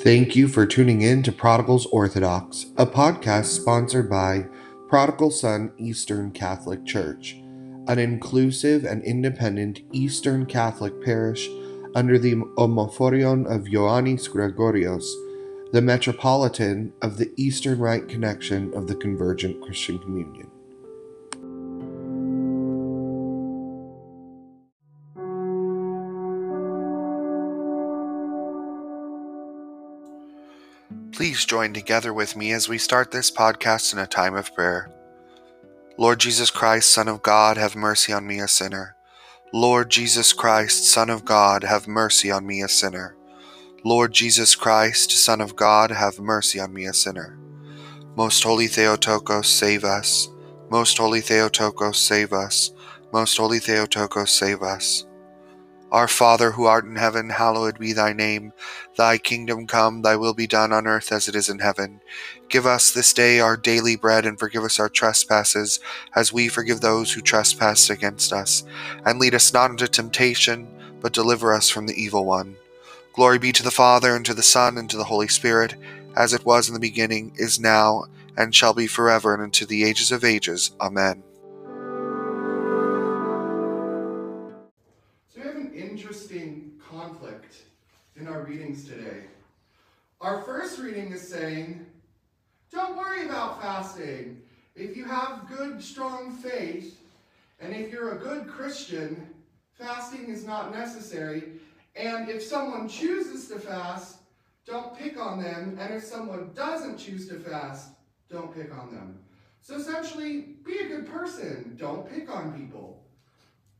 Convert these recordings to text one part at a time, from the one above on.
Thank you for tuning in to Prodigals Orthodocs, a podcast sponsored by Prodigal Son Eastern Catholic Church, an inclusive and independent Eastern Catholic parish under the Omophorion of Ioannis Gregorios, the metropolitan of the Eastern Rite Connection of the Convergent Christian Communion. Please join together with me as we start this podcast in a time of prayer. Lord Jesus Christ, Son of God, have mercy on me, a sinner. Lord Jesus Christ, Son of God, have mercy on me, a sinner. Lord Jesus Christ, Son of God, have mercy on me, a sinner. Most Holy Theotokos, save us. Most Holy Theotokos, save us. Most Holy Theotokos, save us. Our Father who art in heaven, hallowed be thy name. Thy kingdom come, thy will be done on earth as it is in heaven. Give us this day our daily bread, and forgive us our trespasses, as we forgive those who trespass against us. And lead us not into temptation, but deliver us from the evil one. Glory be to the Father, and to the Son, and to the Holy Spirit, as it was in the beginning, is now, and shall be forever, and unto the ages of ages. Amen. In our readings today. Our first reading is saying, don't worry about fasting. If you have good, strong faith, and if you're a good Christian, fasting is not necessary. And if someone chooses to fast, don't pick on them. And if someone doesn't choose to fast, don't pick on them. So essentially, be a good person. Don't pick on people.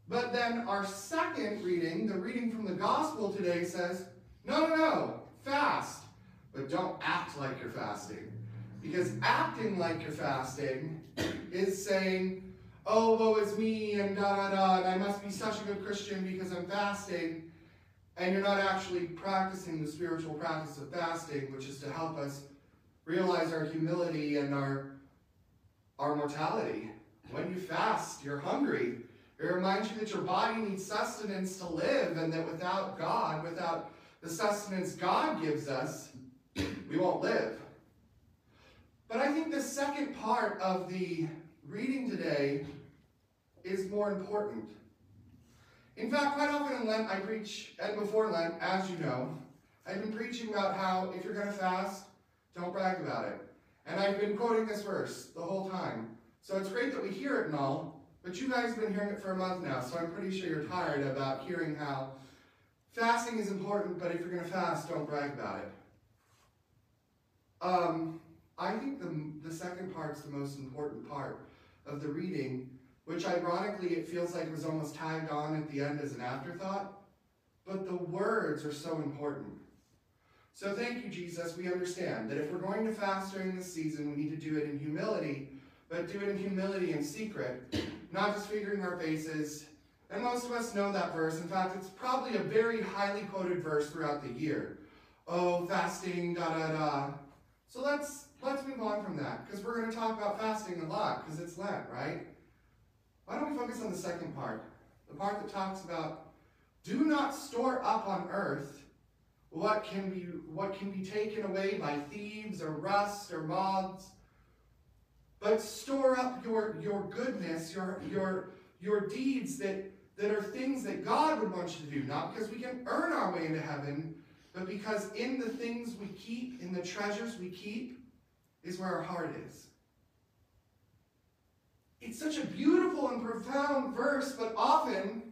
But then our second reading, the reading from the gospel today says, no, no, no. Fast. But don't act like you're fasting. Because acting like you're fasting is saying, oh, woe is me, and da da da, and I must be such a good Christian because I'm fasting. And you're not actually practicing the spiritual practice of fasting, which is to help us realize our humility and our, our mortality. When you fast, you're hungry. It reminds you that your body needs sustenance to live, and that without God, without the sustenance God gives us, we won't live. But I think the second part of the reading today is more important. In fact, quite often in Lent, I preach, and before Lent, as you know, I've been preaching about how if you're going to fast, don't brag about it. And I've been quoting this verse the whole time. So it's great that we hear it and all, but you guys have been hearing it for a month now, so I'm pretty sure you're tired about hearing how Fasting is important, but if you're going to fast, don't brag about it. Um, I think the, the second part's the most important part of the reading, which ironically it feels like was almost tagged on at the end as an afterthought, but the words are so important. So thank you, Jesus. We understand that if we're going to fast during this season, we need to do it in humility, but do it in humility in secret, not just figuring our faces and most of us know that verse. In fact, it's probably a very highly quoted verse throughout the year. Oh, fasting, da da da. So let's let's move on from that because we're going to talk about fasting a lot because it's Lent, right? Why don't we focus on the second part, the part that talks about do not store up on earth what can be what can be taken away by thieves or rust or moths, but store up your your goodness, your your your deeds that that are things that God would want you to do, not because we can earn our way into heaven, but because in the things we keep, in the treasures we keep, is where our heart is. It's such a beautiful and profound verse, but often,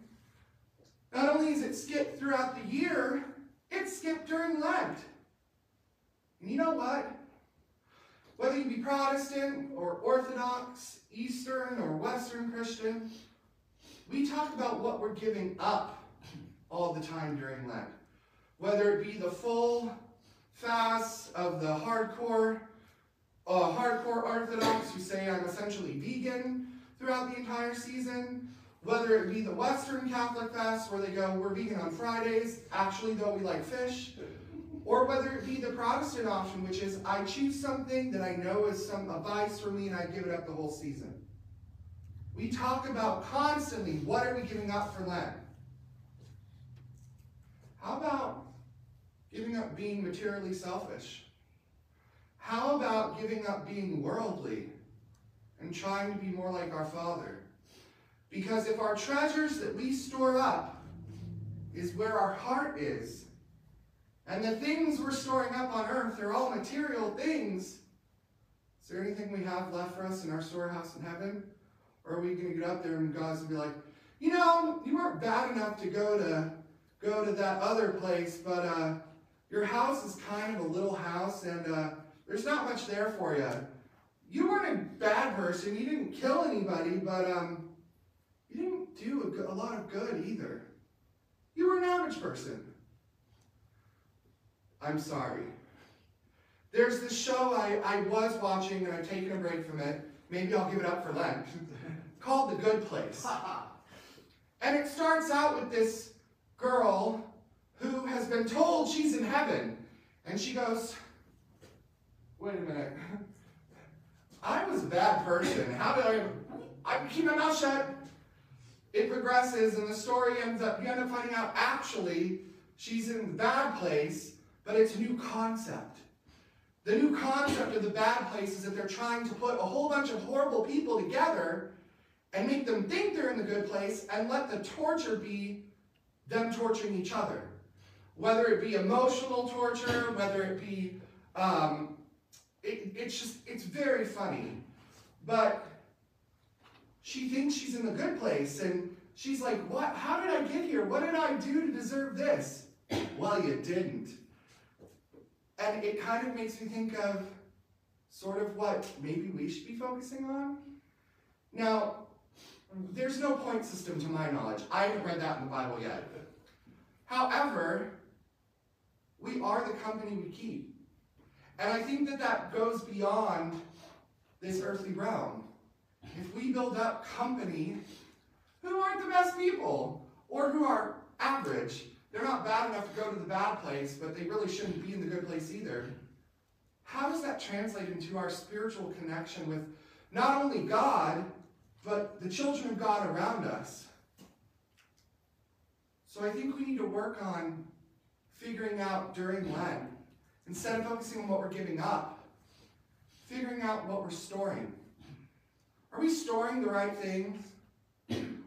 not only is it skipped throughout the year, it's skipped during Lent. And you know what? Whether you be Protestant or Orthodox, Eastern or Western we talk about what we're giving up all the time during Lent. Whether it be the full fast of the hardcore, uh, hardcore Orthodox who say I'm essentially vegan throughout the entire season, whether it be the Western Catholic fast where they go, we're vegan on Fridays, actually though we like fish, or whether it be the Protestant option, which is I choose something that I know is some a vice for me and I give it up the whole season. We talk about constantly what are we giving up for Lent? How about giving up being materially selfish? How about giving up being worldly and trying to be more like our Father? Because if our treasures that we store up is where our heart is, and the things we're storing up on earth are all material things, is there anything we have left for us in our storehouse in heaven? Or are we going to get up there and God's going to be like, you know, you weren't bad enough to go to go to that other place, but uh, your house is kind of a little house, and uh, there's not much there for you. You weren't a bad person. You didn't kill anybody, but um, you didn't do a, a lot of good either. You were an average person. I'm sorry. There's this show I, I was watching, and I've taken a break from it. Maybe I'll give it up for Lent. called The Good Place. and it starts out with this girl who has been told she's in heaven. And she goes, wait a minute. I was a bad person. How did I, I keep my mouth shut. It progresses and the story ends up, you end up finding out actually she's in the bad place, but it's a new concept. The new concept of the bad place is that they're trying to put a whole bunch of horrible people together and make them think they're in the good place and let the torture be them torturing each other. Whether it be emotional torture, whether it be, um, it, it's just, it's very funny. But she thinks she's in the good place and she's like, what, how did I get here? What did I do to deserve this? well, you didn't. And it kind of makes me think of sort of what maybe we should be focusing on. Now, there's no point system to my knowledge. I haven't read that in the Bible yet. However, we are the company we keep. And I think that that goes beyond this earthly realm. If we build up company who aren't the best people, or who are average, they're not bad enough to go to the bad place, but they really shouldn't be in the good place either. How does that translate into our spiritual connection with not only God, but the children of God around us. So I think we need to work on figuring out during Lent, instead of focusing on what we're giving up, figuring out what we're storing. Are we storing the right things?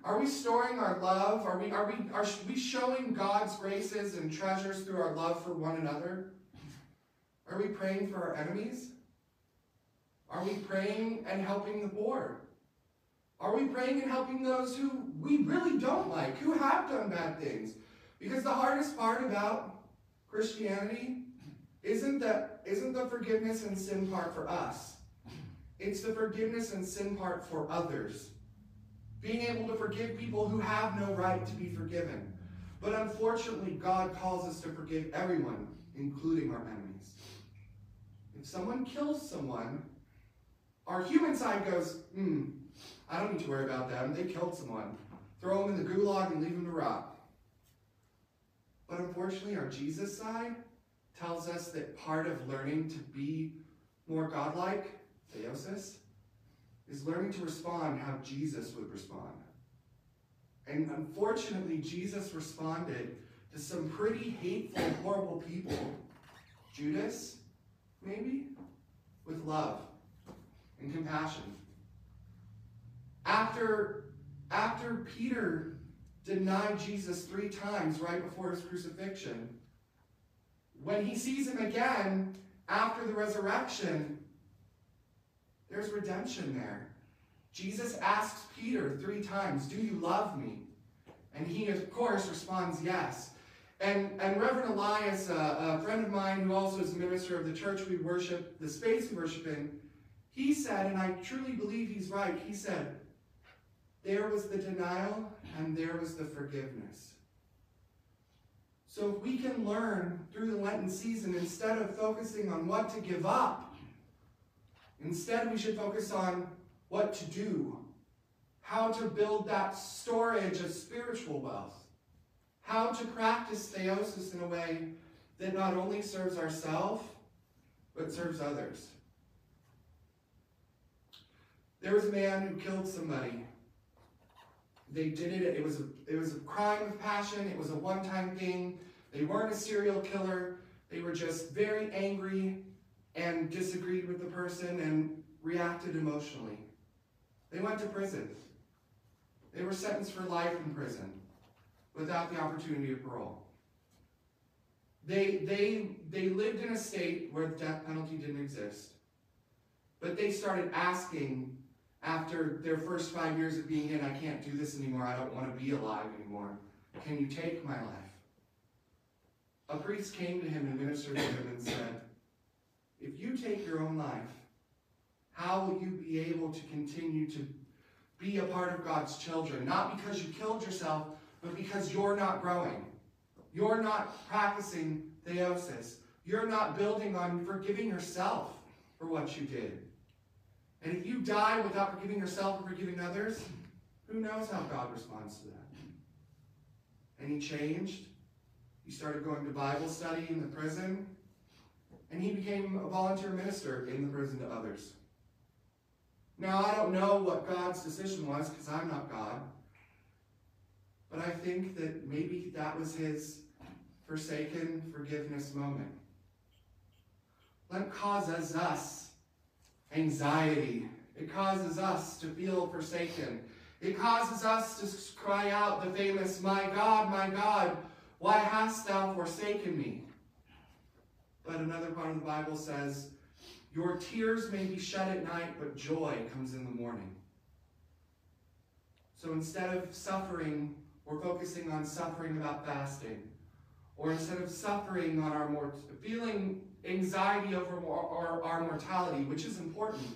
Are we storing our love? Are we, are we, are we showing God's graces and treasures through our love for one another? Are we praying for our enemies? Are we praying and helping the poor? Are we praying and helping those who we really don't like, who have done bad things? Because the hardest part about Christianity isn't the, isn't the forgiveness and sin part for us. It's the forgiveness and sin part for others. Being able to forgive people who have no right to be forgiven. But unfortunately, God calls us to forgive everyone, including our enemies. If someone kills someone, our human side goes, hmm, I don't need to worry about them. They killed someone. Throw them in the gulag and leave them to rot. But unfortunately, our Jesus side tells us that part of learning to be more godlike, theosis, is learning to respond how Jesus would respond. And unfortunately, Jesus responded to some pretty hateful, horrible people. Judas, maybe, with love and compassion. After, after Peter denied Jesus three times right before his crucifixion, when he sees him again after the resurrection, there's redemption there. Jesus asks Peter three times, Do you love me? And he, of course, responds, Yes. And, and Reverend Elias, a friend of mine who also is a minister of the church we worship, the space we worship in, he said, and I truly believe he's right, he said, there was the denial and there was the forgiveness. So if we can learn through the Lenten season, instead of focusing on what to give up, instead we should focus on what to do, how to build that storage of spiritual wealth, how to practice theosis in a way that not only serves ourselves, but serves others. There was a man who killed somebody they did it, it was, a, it was a crime of passion, it was a one-time thing. They weren't a serial killer. They were just very angry and disagreed with the person and reacted emotionally. They went to prison. They were sentenced for life in prison without the opportunity of parole. They, they, they lived in a state where the death penalty didn't exist. But they started asking after their first five years of being in, I can't do this anymore. I don't want to be alive anymore. Can you take my life? A priest came to him and ministered to him and said, If you take your own life, how will you be able to continue to be a part of God's children? Not because you killed yourself, but because you're not growing. You're not practicing theosis. You're not building on forgiving yourself for what you did. And if you die without forgiving yourself or forgiving others, who knows how God responds to that? And he changed. He started going to Bible study in the prison. And he became a volunteer minister in the prison to others. Now, I don't know what God's decision was because I'm not God. But I think that maybe that was his forsaken forgiveness moment. Lent causes us anxiety. It causes us to feel forsaken. It causes us to cry out the famous, My God, my God, why hast thou forsaken me? But another part of the Bible says, Your tears may be shed at night, but joy comes in the morning. So instead of suffering, we're focusing on suffering about fasting. Or instead of suffering on our mort- feeling anxiety over our, our mortality, which is important,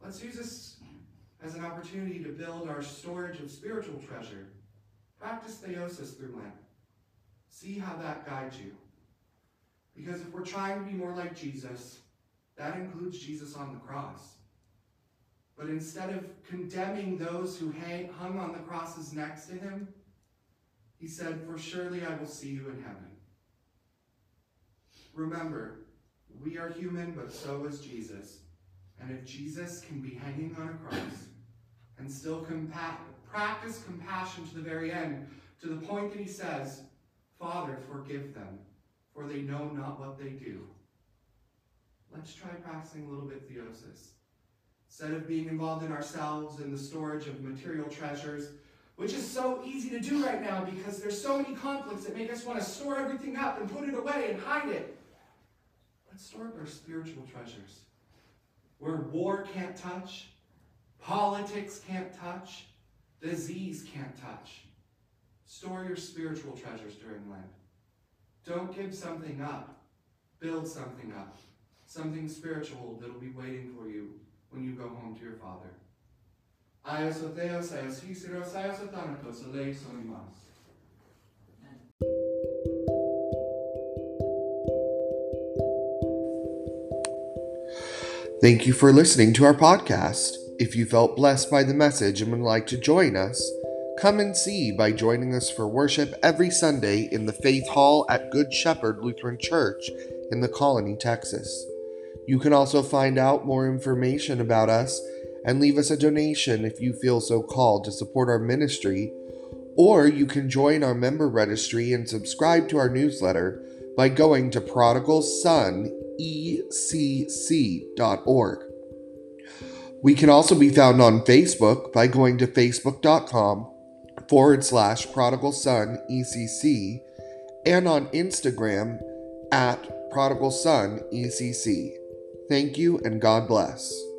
let's use this as an opportunity to build our storage of spiritual treasure. Practice theosis through Lent. See how that guides you. Because if we're trying to be more like Jesus, that includes Jesus on the cross. But instead of condemning those who hung on the crosses next to him, he said, For surely I will see you in heaven. Remember, we are human, but so is Jesus. And if Jesus can be hanging on a cross and still compa- practice compassion to the very end, to the point that he says, Father, forgive them, for they know not what they do. Let's try practicing a little bit theosis. Instead of being involved in ourselves and the storage of material treasures, which is so easy to do right now because there's so many conflicts that make us want to store everything up and put it away and hide it. Let's store up our spiritual treasures where war can't touch, politics can't touch, disease can't touch. Store your spiritual treasures during Lent. Don't give something up. Build something up. Something spiritual that'll be waiting for you when you go home to your Father. Thank you for listening to our podcast. If you felt blessed by the message and would like to join us, come and see by joining us for worship every Sunday in the Faith Hall at Good Shepherd Lutheran Church in the Colony, Texas. You can also find out more information about us and leave us a donation if you feel so called to support our ministry, or you can join our member registry and subscribe to our newsletter by going to prodigalsonecc.org. We can also be found on Facebook by going to facebook.com forward slash prodigal son ECC and on Instagram at prodigal son ECC. Thank you and God bless.